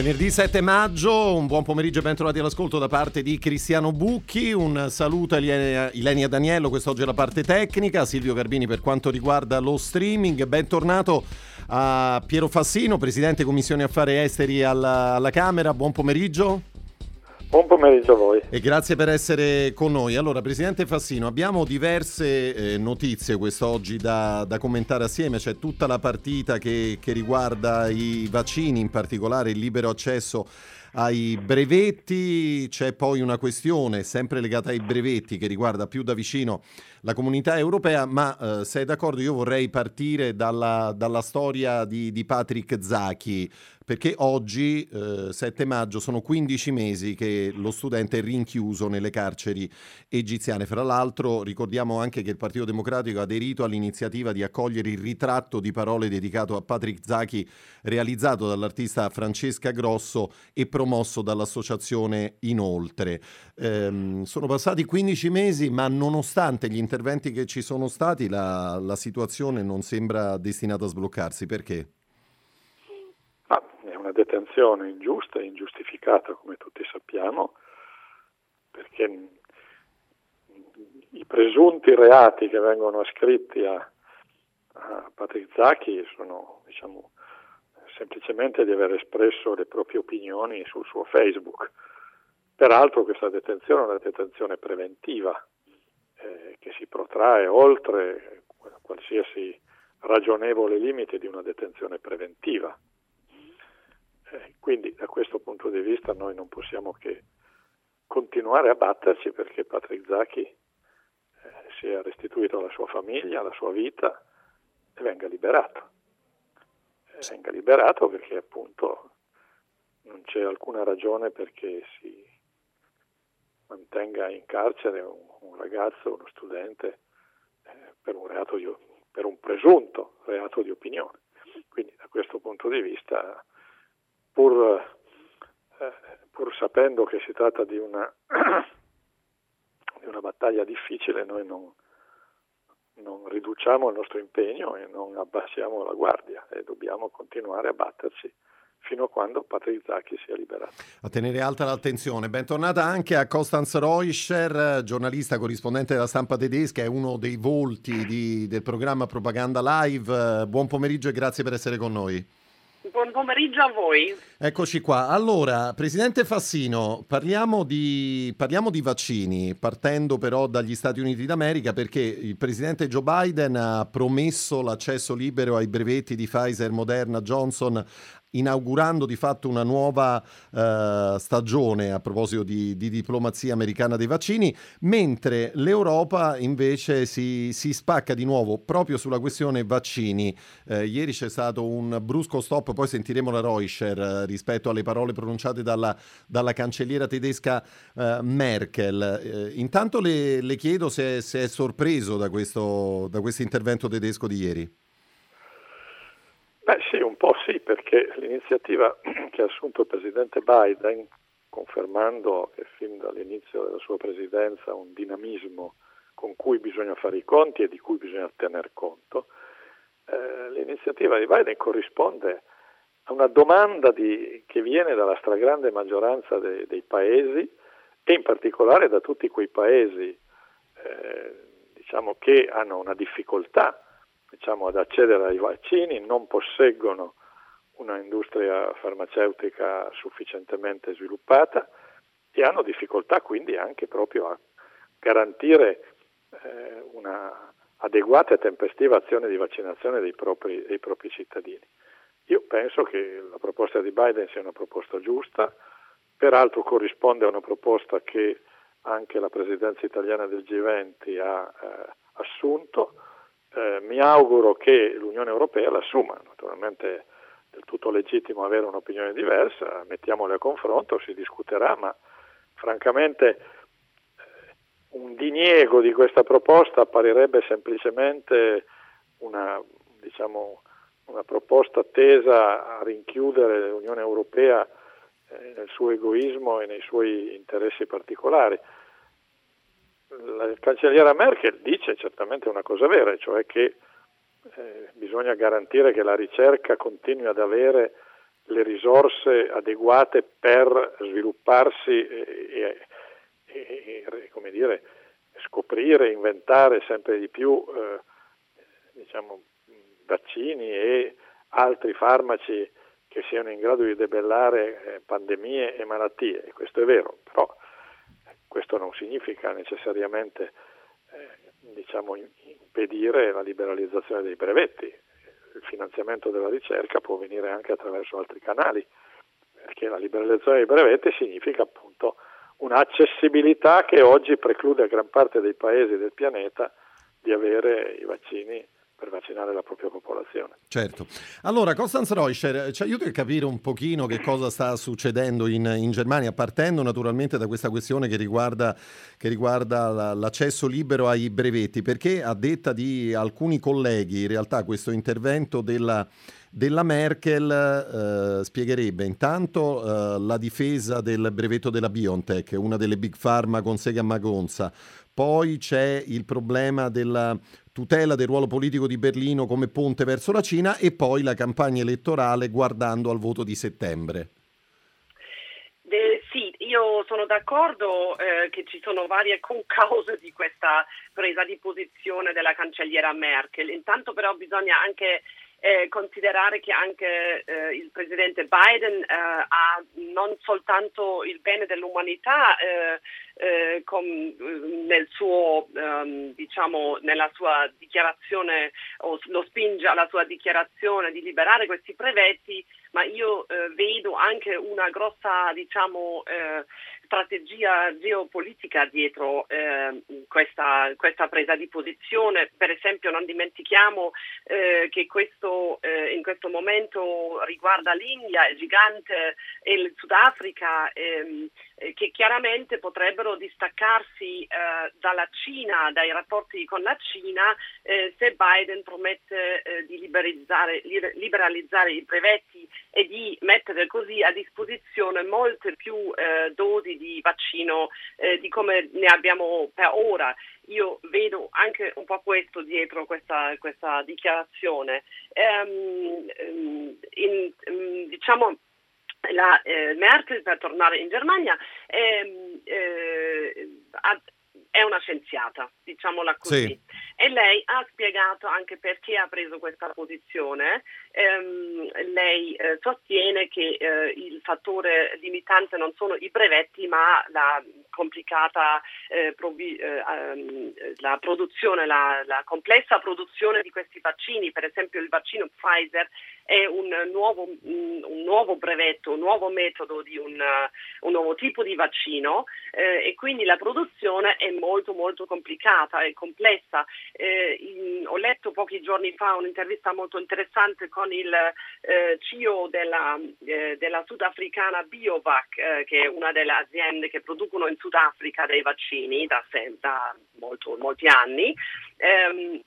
Venerdì 7 maggio, un buon pomeriggio e bentrovati all'ascolto da parte di Cristiano Bucchi, un saluto a Ilenia Daniello, quest'oggi è la parte tecnica, Silvio Garbini per quanto riguarda lo streaming, bentornato a Piero Fassino, Presidente Commissione Affari Esteri alla, alla Camera, buon pomeriggio. Buon pomeriggio a voi. E grazie per essere con noi. Allora, Presidente Fassino, abbiamo diverse eh, notizie quest'oggi da, da, commentare assieme. C'è tutta la partita che, che riguarda i vaccini, in particolare il libero accesso ai brevetti, c'è poi una questione sempre legata ai brevetti che riguarda più da vicino la comunità europea, ma eh, se è d'accordo io vorrei partire dalla, dalla storia di, di Patrick Zachi, perché oggi, eh, 7 maggio, sono 15 mesi che lo studente è rinchiuso nelle carceri egiziane. Fra l'altro ricordiamo anche che il Partito Democratico ha aderito all'iniziativa di accogliere il ritratto di parole dedicato a Patrick Zachi realizzato dall'artista Francesca Grosso e promosso dall'associazione Inoltre. Eh, sono passati 15 mesi, ma nonostante gli interventi che ci sono stati, la, la situazione non sembra destinata a sbloccarsi. Perché? Una detenzione ingiusta e ingiustificata, come tutti sappiamo, perché i presunti reati che vengono ascritti a, a Patrick Zacchi sono diciamo, semplicemente di aver espresso le proprie opinioni sul suo Facebook. Peraltro questa detenzione è una detenzione preventiva eh, che si protrae oltre qualsiasi ragionevole limite di una detenzione preventiva. Eh, quindi da questo punto di vista noi non possiamo che continuare a batterci perché Patrick Zacchi eh, sia restituito alla sua famiglia, alla sua vita e venga liberato. E venga liberato perché appunto non c'è alcuna ragione perché si mantenga in carcere un, un ragazzo, uno studente, eh, per, un reato di, per un presunto reato di opinione. Quindi da questo punto di vista pur, eh, pur sapendo che si tratta di una, di una battaglia difficile, noi non, non riduciamo il nostro impegno e non abbassiamo la guardia e dobbiamo continuare a batterci fino a quando Patrick Zacchi sia liberato. A tenere alta l'attenzione. Bentornata anche a Constanz Reuscher, giornalista corrispondente della stampa tedesca, è uno dei volti di, del programma Propaganda Live. Buon pomeriggio e grazie per essere con noi. Buon pomeriggio a voi. Eccoci qua. Allora, Presidente Fassino, parliamo di, parliamo di, vaccini, partendo però dagli Stati Uniti d'America, perché il Presidente Joe Biden ha promesso l'accesso libero ai brevetti di Pfizer, Moderna, Johnson inaugurando di fatto una nuova eh, stagione a proposito di, di, diplomazia americana dei vaccini, mentre l'Europa invece si, si spacca di nuovo proprio sulla questione vaccini. Eh, ieri c'è stato un brusco stop, poi sentiremo la Reuscher eh, rispetto alle parole pronunciate dalla, dalla cancelliera tedesca eh, Merkel. Eh, intanto le, le chiedo se, se, è sorpreso da questo, da intervento tedesco di ieri. Beh sì, perché l'iniziativa che ha assunto il presidente Biden, confermando che fin dall'inizio della sua presidenza un dinamismo con cui bisogna fare i conti e di cui bisogna tener conto, eh, l'iniziativa di Biden corrisponde a una domanda di, che viene dalla stragrande maggioranza de, dei paesi e in particolare da tutti quei paesi eh, diciamo, che hanno una difficoltà diciamo, ad accedere ai vaccini, non posseggono una industria farmaceutica sufficientemente sviluppata e hanno difficoltà quindi anche proprio a garantire eh, una adeguata e tempestiva azione di vaccinazione dei propri, dei propri cittadini. Io penso che la proposta di Biden sia una proposta giusta, peraltro corrisponde a una proposta che anche la presidenza italiana del G20 ha eh, assunto, eh, mi auguro che l'Unione Europea l'assuma. Naturalmente del tutto legittimo avere un'opinione diversa, mettiamole a confronto, si discuterà, ma francamente eh, un diniego di questa proposta apparirebbe semplicemente una, diciamo, una proposta tesa a rinchiudere l'Unione Europea eh, nel suo egoismo e nei suoi interessi particolari. La cancelliera Merkel dice certamente una cosa vera, cioè che eh, bisogna garantire che la ricerca continui ad avere le risorse adeguate per svilupparsi e, e, e dire, scoprire, inventare sempre di più eh, diciamo, vaccini e altri farmaci che siano in grado di debellare eh, pandemie e malattie. Questo è vero, però questo non significa necessariamente diciamo, impedire la liberalizzazione dei brevetti. Il finanziamento della ricerca può venire anche attraverso altri canali, perché la liberalizzazione dei brevetti significa appunto un'accessibilità che oggi preclude a gran parte dei paesi del pianeta di avere i vaccini per vaccinare la propria popolazione. Certo. Allora, Costanz Reuscher, ci aiuti a capire un pochino che cosa sta succedendo in, in Germania, partendo naturalmente da questa questione che riguarda, che riguarda l'accesso libero ai brevetti, perché a detta di alcuni colleghi, in realtà questo intervento della della Merkel eh, spiegherebbe intanto eh, la difesa del brevetto della BioNTech, una delle big pharma con sega Magonza, poi c'è il problema della tutela del ruolo politico di Berlino come ponte verso la Cina e poi la campagna elettorale guardando al voto di settembre. Eh, sì, io sono d'accordo eh, che ci sono varie concause di questa presa di posizione della cancelliera Merkel. Intanto però bisogna anche eh, considerare che anche eh, il presidente Biden eh, ha non soltanto il bene dell'umanità eh, eh, con, nel suo, ehm, diciamo, nella sua dichiarazione o lo spinge alla sua dichiarazione di liberare questi brevetti, ma io eh, vedo anche una grossa diciamo, strategia geopolitica dietro eh, questa, questa, presa di posizione. Per esempio non dimentichiamo eh, che questo eh, in questo momento riguarda l'India, il gigante e il Sudafrica ehm, eh, che chiaramente potrebbero distaccarsi eh, dalla Cina, dai rapporti con la Cina eh, se Biden promette di liberalizzare, liberalizzare i brevetti e di mettere così a disposizione molte più dosi di vaccino eh, di come ne abbiamo per ora. Io vedo anche un po' questo dietro questa, questa dichiarazione. Um, in, um, diciamo, la eh, Merkel per tornare in Germania ehm, eh, ha, è una scienziata, diciamola così. Sì. E lei ha spiegato anche perché ha preso questa posizione. Ehm, lei eh, sostiene che eh, il fattore limitante non sono i brevetti, ma la complicata eh, provi- eh, ehm, la produzione, la, la, complessa produzione di questi vaccini. Per esempio il vaccino Pfizer è un nuovo, un nuovo brevetto, un nuovo metodo di un, un nuovo tipo di vaccino eh, e quindi la produzione è molto molto complicata e complessa. Eh, in, ho letto pochi giorni fa un'intervista molto interessante con il eh, CEO della, eh, della, sudafricana Biovac, eh, che è una delle aziende che producono in Sudafrica dei vaccini da, da molto, molti anni. Um,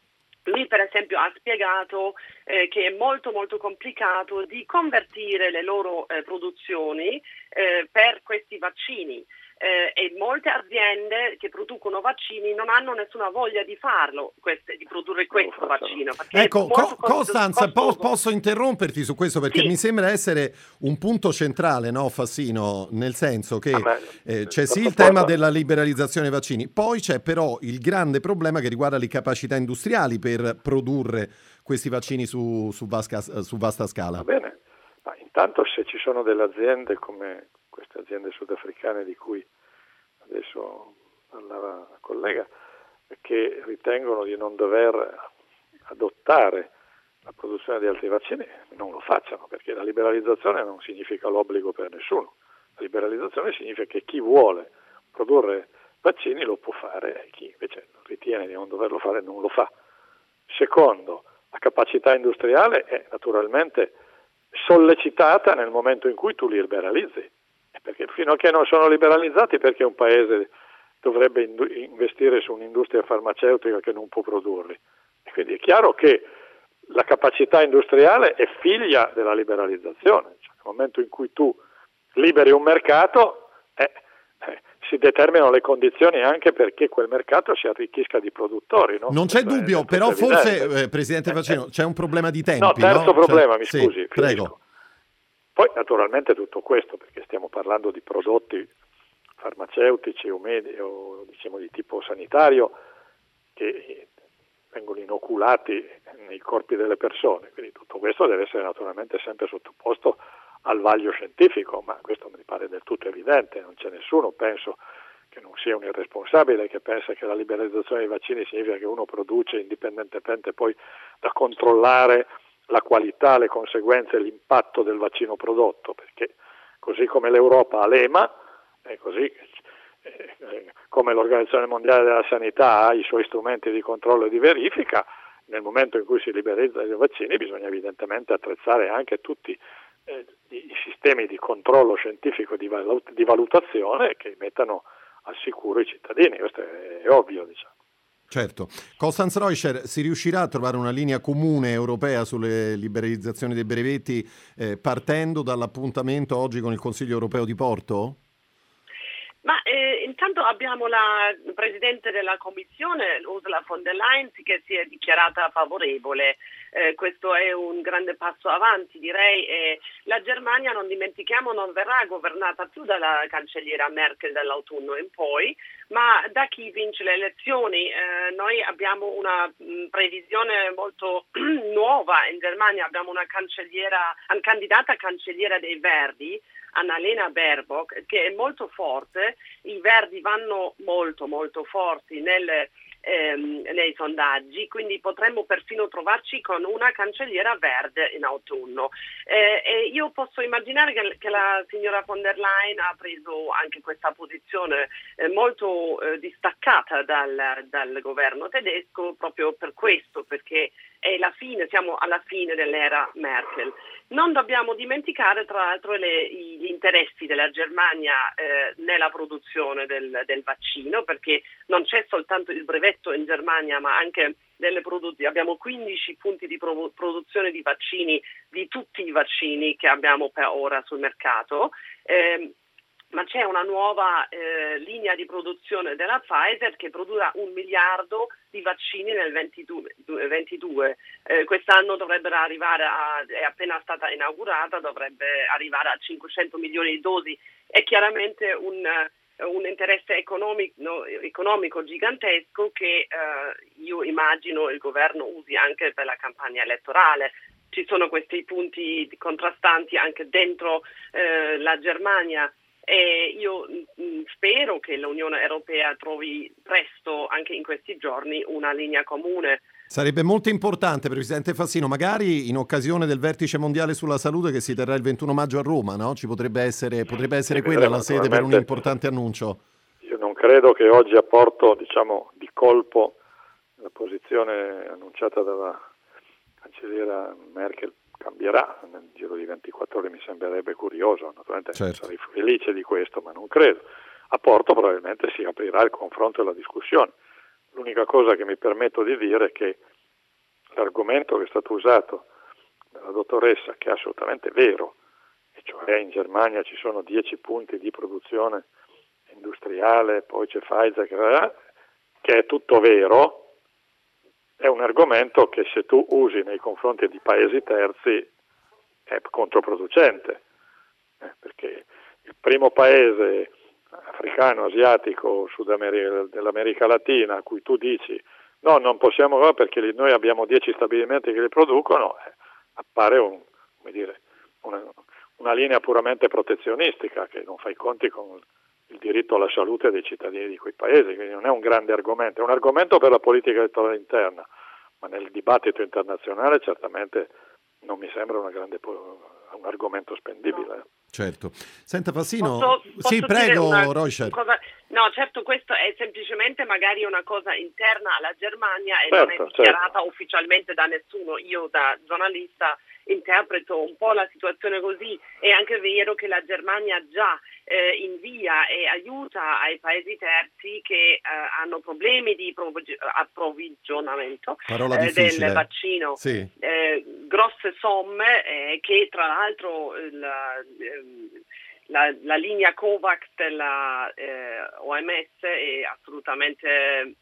lui per esempio ha spiegato eh, che è molto molto complicato di convertire le loro eh, produzioni eh, per questi vaccini eh, e molte aziende che producono vaccini non hanno nessuna voglia di farlo, queste, di produrre questo vaccino. Ecco, Co- Costanza, po- posso interromperti su questo perché sì. mi sembra essere un punto centrale, no, Fassino, nel senso che ah, eh, c'è sì il tema della liberalizzazione dei vaccini, poi c'è però il grande problema che riguarda le capacità industriali per produrre questi vaccini su, su, vasca, su vasta scala. Va bene, ma intanto se ci sono delle aziende come queste aziende sudafricane di cui adesso parlava la collega, che ritengono di non dover adottare la produzione di altri vaccini, non lo facciano, perché la liberalizzazione non significa l'obbligo per nessuno. La liberalizzazione significa che chi vuole produrre vaccini lo può fare e chi invece ritiene di non doverlo fare non lo fa. Secondo, la capacità industriale è naturalmente sollecitata nel momento in cui tu li liberalizzi perché fino a che non sono liberalizzati perché un paese dovrebbe investire su un'industria farmaceutica che non può produrli. E quindi è chiaro che la capacità industriale è figlia della liberalizzazione, cioè, nel momento in cui tu liberi un mercato eh, eh, si determinano le condizioni anche perché quel mercato si arricchisca di produttori. No? Non c'è dubbio, però forse, eh, Presidente Facino, c'è un problema di tempi. No, terzo no? problema, cioè, mi scusi. Sì, prego. Poi naturalmente tutto questo, perché stiamo parlando di prodotti farmaceutici o, medi- o diciamo di tipo sanitario che vengono inoculati nei corpi delle persone, quindi tutto questo deve essere naturalmente sempre sottoposto al vaglio scientifico, ma questo mi pare del tutto evidente, non c'è nessuno, penso, che non sia un irresponsabile che pensa che la liberalizzazione dei vaccini significa che uno produce indipendentemente poi da controllare la qualità, le conseguenze l'impatto del vaccino prodotto, perché così come l'Europa ha l'EMA, e così eh, come l'Organizzazione Mondiale della Sanità ha i suoi strumenti di controllo e di verifica, nel momento in cui si liberalizzano i vaccini bisogna evidentemente attrezzare anche tutti eh, i sistemi di controllo scientifico di, di valutazione che mettano al sicuro i cittadini, questo è ovvio. Diciamo. Certo. Costanz Reuscher, si riuscirà a trovare una linea comune europea sulle liberalizzazioni dei brevetti eh, partendo dall'appuntamento oggi con il Consiglio europeo di Porto? Ma eh, intanto abbiamo la Presidente della Commissione, Ursula von der Leyen, che si è dichiarata favorevole. Eh, questo è un grande passo avanti, direi. E la Germania, non dimentichiamo, non verrà governata più dalla cancelliera Merkel dall'autunno in poi, ma da chi vince le elezioni. Eh, noi abbiamo una mh, mm, previsione molto nuova in Germania, abbiamo una cancelliera, una candidata cancelliera dei Verdi Annalena Baerbock, che è molto forte, i Verdi vanno molto molto forti nelle, ehm, nei sondaggi, quindi potremmo perfino trovarci con una cancelliera verde in autunno. Eh, io posso immaginare che, che, la signora von der Leyen ha preso anche questa posizione eh, molto eh, distaccata dal, dal governo tedesco proprio per questo, perché è la fine, siamo alla fine dell'era Merkel. Non dobbiamo dimenticare tra l'altro le, gli interessi della Germania eh, nella produzione del, del, vaccino, perché non c'è soltanto il brevetto in Germania, ma anche delle produzioni. Abbiamo 15 punti di produzione di vaccini, di tutti i vaccini che abbiamo per ora sul mercato. Eh, ma c'è una nuova eh, linea di produzione della Pfizer che produrrà un miliardo di vaccini nel 2022. Eh, quest'anno dovrebbero arrivare a, è appena stata inaugurata, dovrebbe arrivare a 500 milioni di dosi. È chiaramente un, un interesse economico, economico, gigantesco che eh, io immagino il governo usi anche per la campagna elettorale ci sono questi punti contrastanti anche dentro eh, la Germania e io mm, mm, spero che l'Unione Europea trovi presto, anche in questi giorni, una linea comune. Sarebbe molto importante, Presidente Fassino, magari in occasione del vertice mondiale sulla salute che si terrà il 21 maggio a Roma, no? Ci potrebbe essere, potrebbe essere quella la sede per un importante annuncio. Io non credo che oggi a Porto, diciamo, di colpo la posizione annunciata dalla cancelliera Merkel cambierà nel giro di 24 ore mi sembrerebbe curioso, naturalmente certo. sarei felice di questo, ma non credo. A Porto probabilmente si aprirà il confronto e la discussione. L'unica cosa che mi permetto di dire è che l'argomento che è stato usato dalla dottoressa, che è assolutamente vero, e cioè in Germania ci sono 10 punti di produzione industriale, poi c'è Pfizer, che è tutto vero, è un argomento che se tu usi nei confronti di paesi terzi è controproducente, eh, perché il primo paese africano, asiatico, dell'America Latina a cui tu dici no, non possiamo perché noi abbiamo 10 stabilimenti che li producono, eh, appare un, dire, una, una linea puramente protezionistica che non fa i conti con il diritto alla salute dei cittadini di quei paesi, quindi non è un grande argomento, è un argomento per la politica elettorale interna, ma nel dibattito internazionale certamente non mi sembra grande, un argomento spendibile. No. Certo. Senta Fassino, posso, posso sì, prego, Rocher. No, certo, questo è semplicemente magari una cosa interna alla Germania e certo, non è certo, dichiarata certo. ufficialmente da nessuno. Io da giornalista interpreto un po' la situazione così. È anche vero che la Germania già eh, invia e aiuta ai paesi terzi che eh, hanno problemi di approvvigionamento eh, del vaccino sì. Eh, grosse somme eh, che tra l'altro la, ehm, la, la, linea COVAX della eh, OMS è assolutamente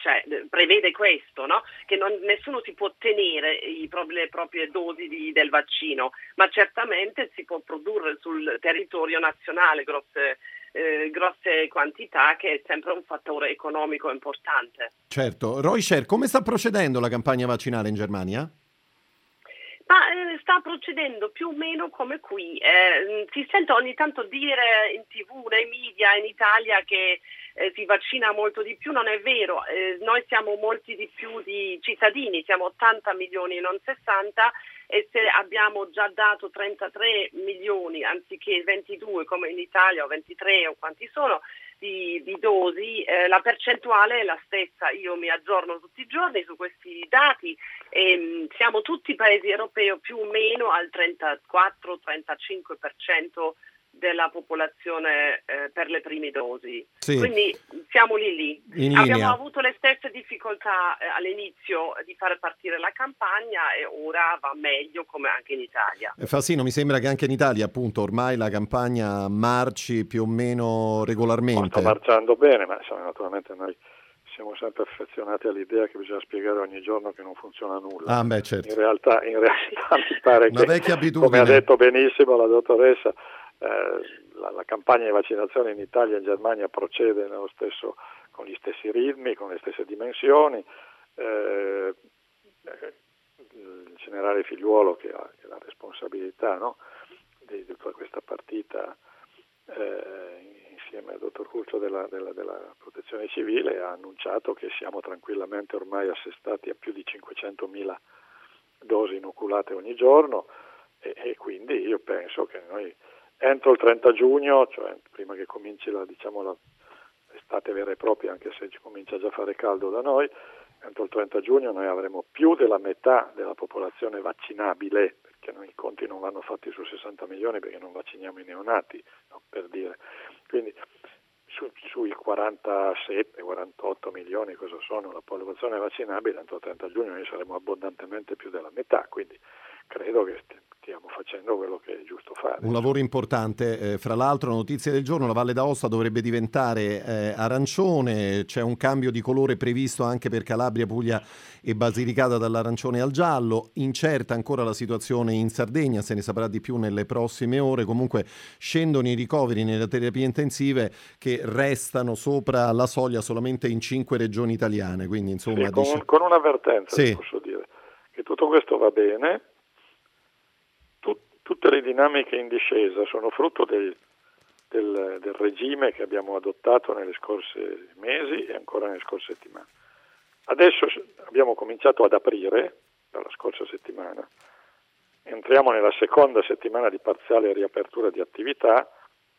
cioè, prevede questo, no? che non, nessuno si può tenere i, le proprie dosi di, del vaccino, ma certamente si può produrre sul territorio nazionale grosse, eh, grosse quantità, che è sempre un fattore economico importante. Certo. Roy come sta procedendo la campagna vaccinale in Germania? Ma eh, sta procedendo più o meno come qui. Eh, si sente ogni tanto dire in tv, nei media in Italia che eh, si vaccina molto di più, non è vero. Eh, noi siamo molti di più di cittadini, siamo 80 milioni e non 60 e se abbiamo già dato 33 milioni anziché 22 come in Italia o 23 o quanti sono, di, di dosi, eh, la percentuale è la stessa. Io mi aggiorno tutti i giorni su questi dati e mh, mm, siamo tutti paesi europei più o meno al 34-35% della popolazione eh, per le prime dosi. Sì. Quindi siamo lì lì. Abbiamo avuto le stesse difficoltà eh, all'inizio di far partire la campagna e ora va meglio come anche in Italia. Eh, Fassino, mi sembra che anche in Italia appunto ormai la campagna marci più o meno regolarmente. sta marciando bene, ma insomma, naturalmente noi siamo sempre affezionati all'idea che bisogna spiegare ogni giorno che non funziona nulla. Ah, beh, certo. in, realtà, in realtà mi pare Una che, vecchia abitudine. come ha detto benissimo la dottoressa, eh, la, la, campagna di vaccinazione in Italia e in Germania procede stesso, con gli stessi ritmi, con le stesse dimensioni. Eh, il generale Figliuolo che ha, che la responsabilità no, di, di, tutta questa partita eh, insieme al dottor Curcio della, della, della, protezione civile ha annunciato che siamo tranquillamente ormai assestati a più di 500.000 dosi inoculate ogni giorno e, e quindi io penso che noi entro il 30 giugno, cioè prima che cominci la, diciamo, la, l'estate vera e propria, anche se ci comincia già a fare caldo da noi, entro il 30 giugno noi avremo più della metà della popolazione vaccinabile, perché noi i conti non vanno fatti su 60 milioni perché non vacciniamo i neonati, no, per dire. Quindi su, sui 47-48 milioni cosa sono la popolazione vaccinabile, entro il 30 giugno noi saremo abbondantemente più della metà, quindi credo che stiamo facendo quello che è giusto fare. Un lavoro importante, eh, fra l'altro notizie del giorno, la Valle d'Aosta dovrebbe diventare eh, arancione, c'è un cambio di colore previsto anche per Calabria, Puglia e Basilicata dall'arancione al giallo, incerta ancora la situazione in Sardegna, se ne saprà di più nelle prossime ore, comunque scendono i ricoveri nelle terapie intensive che restano sopra la soglia solamente in cinque regioni italiane, quindi insomma... Sì, con, dice... con un'avvertenza sì. posso dire, che tutto questo va bene, tutte le dinamiche in discesa sono frutto del, del, del, regime che abbiamo adottato nelle scorse mesi e ancora nelle scorse settimane. Adesso abbiamo cominciato ad aprire, dalla scorsa settimana, entriamo nella seconda settimana di parziale riapertura di attività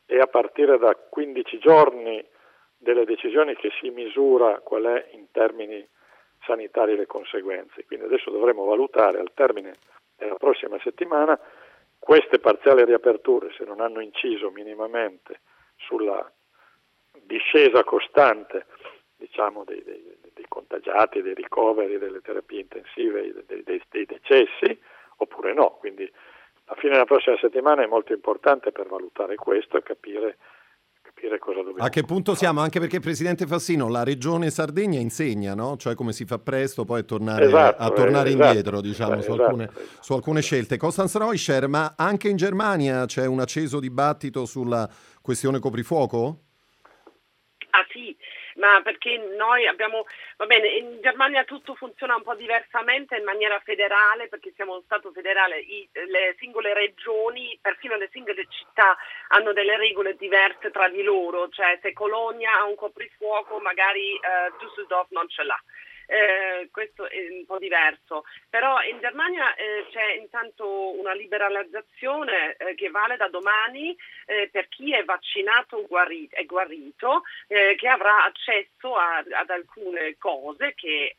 e a partire da 15 giorni delle decisioni che si misura qual è in termini sanitari le conseguenze. Quindi adesso dovremo valutare al termine della prossima settimana queste parziali riaperture, se non hanno inciso minimamente sulla discesa costante diciamo, dei, dei, dei, contagiati, dei ricoveri, delle terapie intensive, dei, dei decessi, oppure no. Quindi la fine della prossima settimana è molto importante per valutare questo e capire capire cosa dobbiamo A che punto siamo? Anche perché Presidente Fassino, la regione Sardegna insegna, no? Cioè come si fa presto poi a tornare, esatto, a tornare eh, indietro, esatto, diciamo, eh, su, esatto, alcune, esatto. su alcune scelte. Costanz Reuscher, ma anche in Germania c'è un acceso dibattito sulla questione coprifuoco? Ah sì, ma perché noi abbiamo, va bene, in Germania tutto funziona un po' diversamente in maniera federale, perché siamo uno Stato federale, I, le singole regioni, perfino le singole città hanno delle regole diverse tra di loro, cioè se Colonia ha un coprifuoco magari eh, Düsseldorf non ce l'ha. Eh, questo è un po' diverso. Però in Germania eh, c'è intanto una liberalizzazione eh, che vale da domani eh, per chi è vaccinato guarito, è guarito, eh, che avrà accesso a, ad alcune cose che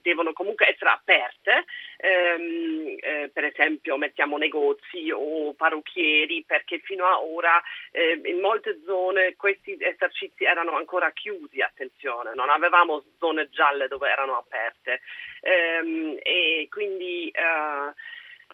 devono comunque essere aperte, ehm, per esempio mettiamo negozi o parrucchieri, perché fino ad ora in molte zone questi esercizi erano ancora chiusi, attenzione, non avevamo zone gialle dove erano aperte ehm, e quindi eh,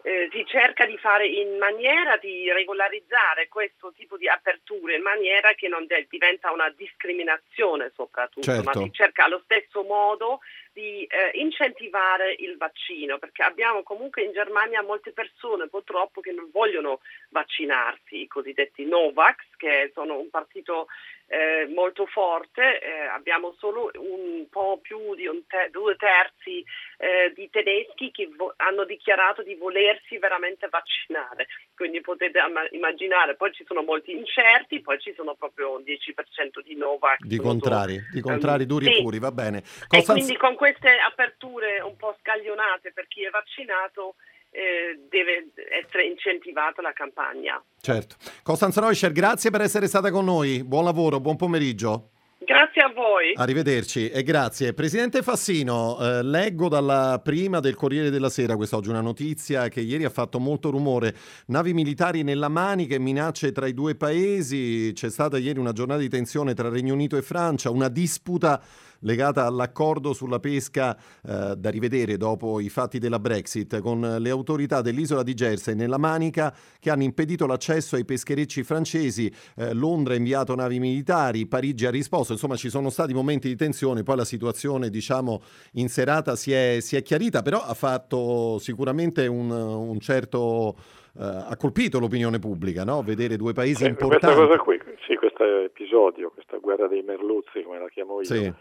eh, si cerca di fare in maniera di regolarizzare questo tipo di aperture in maniera che non de- diventa una discriminazione soprattutto, certo. ma si cerca allo stesso modo di eh, incentivare il vaccino, perché abbiamo comunque in Germania molte persone purtroppo che non vogliono vaccinarsi, i cosiddetti Novax, che sono un partito eh, molto forte, eh, abbiamo solo un po' più di te- due terzi eh, di tedeschi che vo- hanno dichiarato di volersi veramente vaccinare, quindi potete am- immaginare, poi ci sono molti incerti, poi ci sono proprio un 10% di Novax. Di contrari, di contrari duri e sì. puri, va bene. Costanz- e quindi con queste aperture un po' scaglionate per chi è vaccinato eh, deve essere incentivata la campagna. Certo. Costanza Reuscher, grazie per essere stata con noi. Buon lavoro, buon pomeriggio. Grazie a voi. Arrivederci e grazie. Presidente Fassino, eh, leggo dalla prima del Corriere della Sera quest'oggi una notizia che ieri ha fatto molto rumore. Navi militari nella Manica e minacce tra i due paesi. C'è stata ieri una giornata di tensione tra Regno Unito e Francia, una disputa legata all'accordo sulla pesca eh, da rivedere dopo i fatti della Brexit con le autorità dell'isola di Jersey nella Manica che hanno impedito l'accesso ai pescherecci francesi. Eh, Londra ha inviato navi militari, Parigi ha risposto, insomma ci sono stati momenti di tensione, poi la situazione diciamo in serata si è, si è chiarita, però ha fatto sicuramente un, un certo... Uh, ha colpito l'opinione pubblica, no? vedere due paesi sì, importanti. Questa cosa qui, sì, questo episodio, questa guerra dei merluzzi, come la chiamo io, sì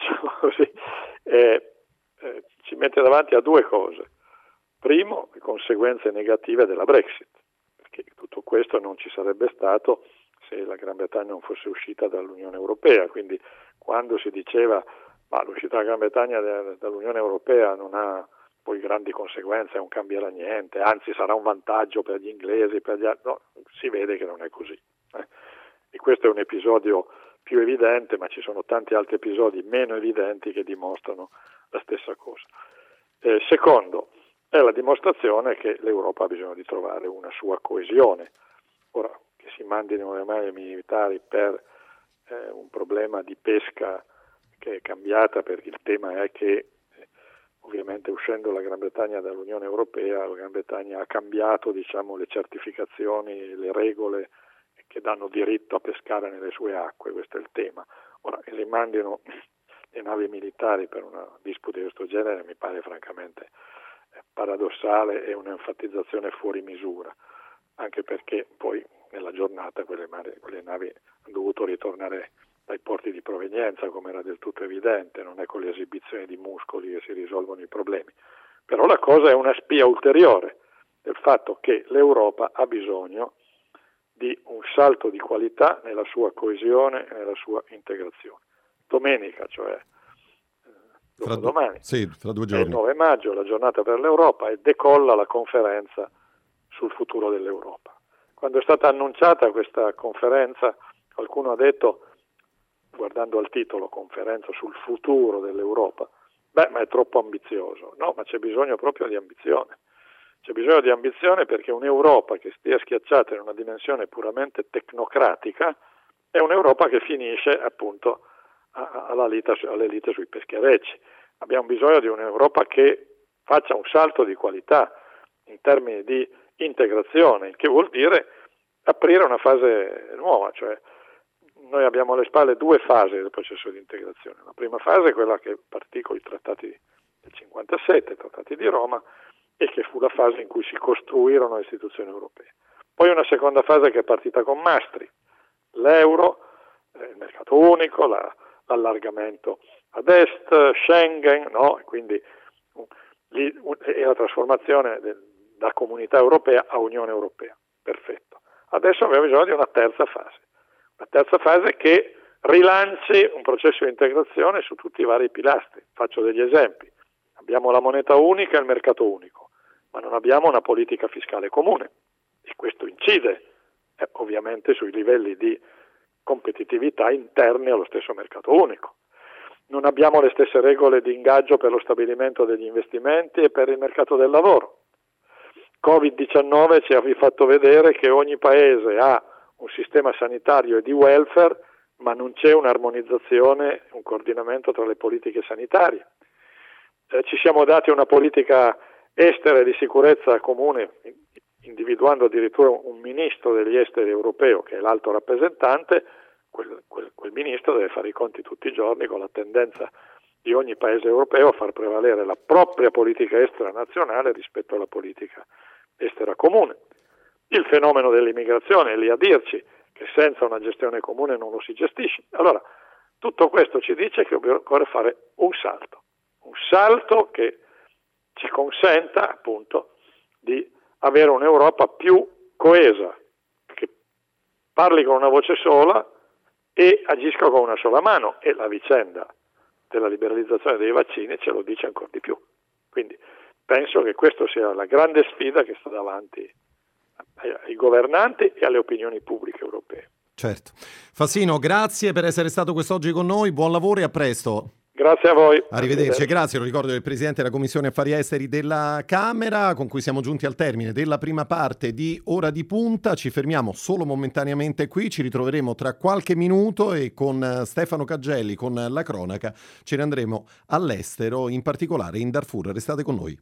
diciamo così, eh, eh, ci mette davanti a due cose. Primo, le conseguenze negative della Brexit, perché tutto questo non ci sarebbe stato se la Gran Bretagna non fosse uscita dall'Unione Europea. Quindi quando si diceva ma l'uscita della Gran Bretagna dall'Unione Europea non ha poi grandi conseguenze, non cambierà niente, anzi sarà un vantaggio per gli inglesi, per gli altri. No, si vede che non è così. Eh. E questo è un episodio più evidente, ma ci sono tanti altri episodi meno evidenti che dimostrano la stessa cosa. Eh, secondo, è la dimostrazione che l'Europa ha bisogno di trovare una sua coesione. Ora, che si mandino le mani militari per eh, un problema di pesca che è cambiata, perché il tema è che eh, ovviamente uscendo la Gran Bretagna dall'Unione Europea, la Gran Bretagna ha cambiato diciamo, le certificazioni, le regole che danno diritto a pescare nelle sue acque, questo è il tema. Ora, che si mandino le navi militari per una disputa di questo genere mi pare francamente eh, paradossale e un'enfatizzazione fuori misura, anche perché poi nella giornata quelle, mare, quelle navi hanno dovuto ritornare dai porti di provenienza, come era del tutto evidente, non è con le esibizioni di muscoli che si risolvono i problemi. Però la cosa è una spia ulteriore del fatto che l'Europa ha bisogno di un salto di qualità nella sua coesione e nella sua integrazione. Domenica, cioè eh, fra domani, sì, fra due giorni. il 9 maggio, la giornata per l'Europa e decolla la conferenza sul futuro dell'Europa. Quando è stata annunciata questa conferenza, qualcuno ha detto, guardando al titolo, conferenza sul futuro dell'Europa, beh, ma è troppo ambizioso. No, ma c'è bisogno proprio di ambizione c'è bisogno di ambizione perché un'Europa che stia schiacciata in una dimensione puramente tecnocratica è un'Europa che finisce appunto all'elite, sui pescherecci. Abbiamo bisogno di un'Europa che faccia un salto di qualità in termini di integrazione, il che vuol dire aprire una fase nuova, cioè noi abbiamo alle spalle due fasi del processo di integrazione. La prima fase è quella che partì con i trattati del 57, i trattati di Roma, e che fu la fase in cui si costruirono le istituzioni europee. Poi una seconda fase che è partita con Maastricht, l'euro, eh, il mercato unico, la, l'allargamento ad est, Schengen, no? quindi lì, e la trasformazione del, da comunità europea a Unione Europea. Perfetto. Adesso abbiamo bisogno di una terza fase, una terza fase che rilanci un processo di integrazione su tutti i vari pilastri. Faccio degli esempi. Abbiamo la moneta unica e il mercato unico, ma non abbiamo una politica fiscale comune e questo incide eh, ovviamente sui livelli di competitività interni allo stesso mercato unico. Non abbiamo le stesse regole di ingaggio per lo stabilimento degli investimenti e per il mercato del lavoro. Covid-19 ci ha fatto vedere che ogni paese ha un sistema sanitario e di welfare, ma non c'è un'armonizzazione, un coordinamento tra le politiche sanitarie. Eh, ci siamo dati una politica estera e di sicurezza comune, individuando addirittura un ministro degli esteri europeo, che è l'alto rappresentante, quel, quel, quel ministro deve fare i conti tutti i giorni con la tendenza di ogni paese europeo a far prevalere la propria politica estera nazionale rispetto alla politica estera comune. Il fenomeno dell'immigrazione è lì a dirci che senza una gestione comune non lo si gestisce. Allora, tutto questo ci dice che occorre fare un salto, un salto che ci consenta appunto di avere un'Europa più coesa, che parli con una voce sola e agisca con una sola mano e la vicenda della liberalizzazione dei vaccini ce lo dice ancora di più. Quindi penso che questa sia la grande sfida che sta davanti ai governanti e alle opinioni pubbliche europee. Certo. Fassino, grazie per essere stato quest'oggi con noi, buon lavoro e a presto. Grazie a voi. Arrivederci, grazie. Lo ricordo del Presidente della Commissione Affari Esteri della Camera, con cui siamo giunti al termine della prima parte di Ora di Punta. Ci fermiamo solo momentaneamente qui, ci ritroveremo tra qualche minuto e con eh, Stefano Caggelli, con la cronaca, ce ne andremo all'estero, in particolare in Darfur. Restate con noi.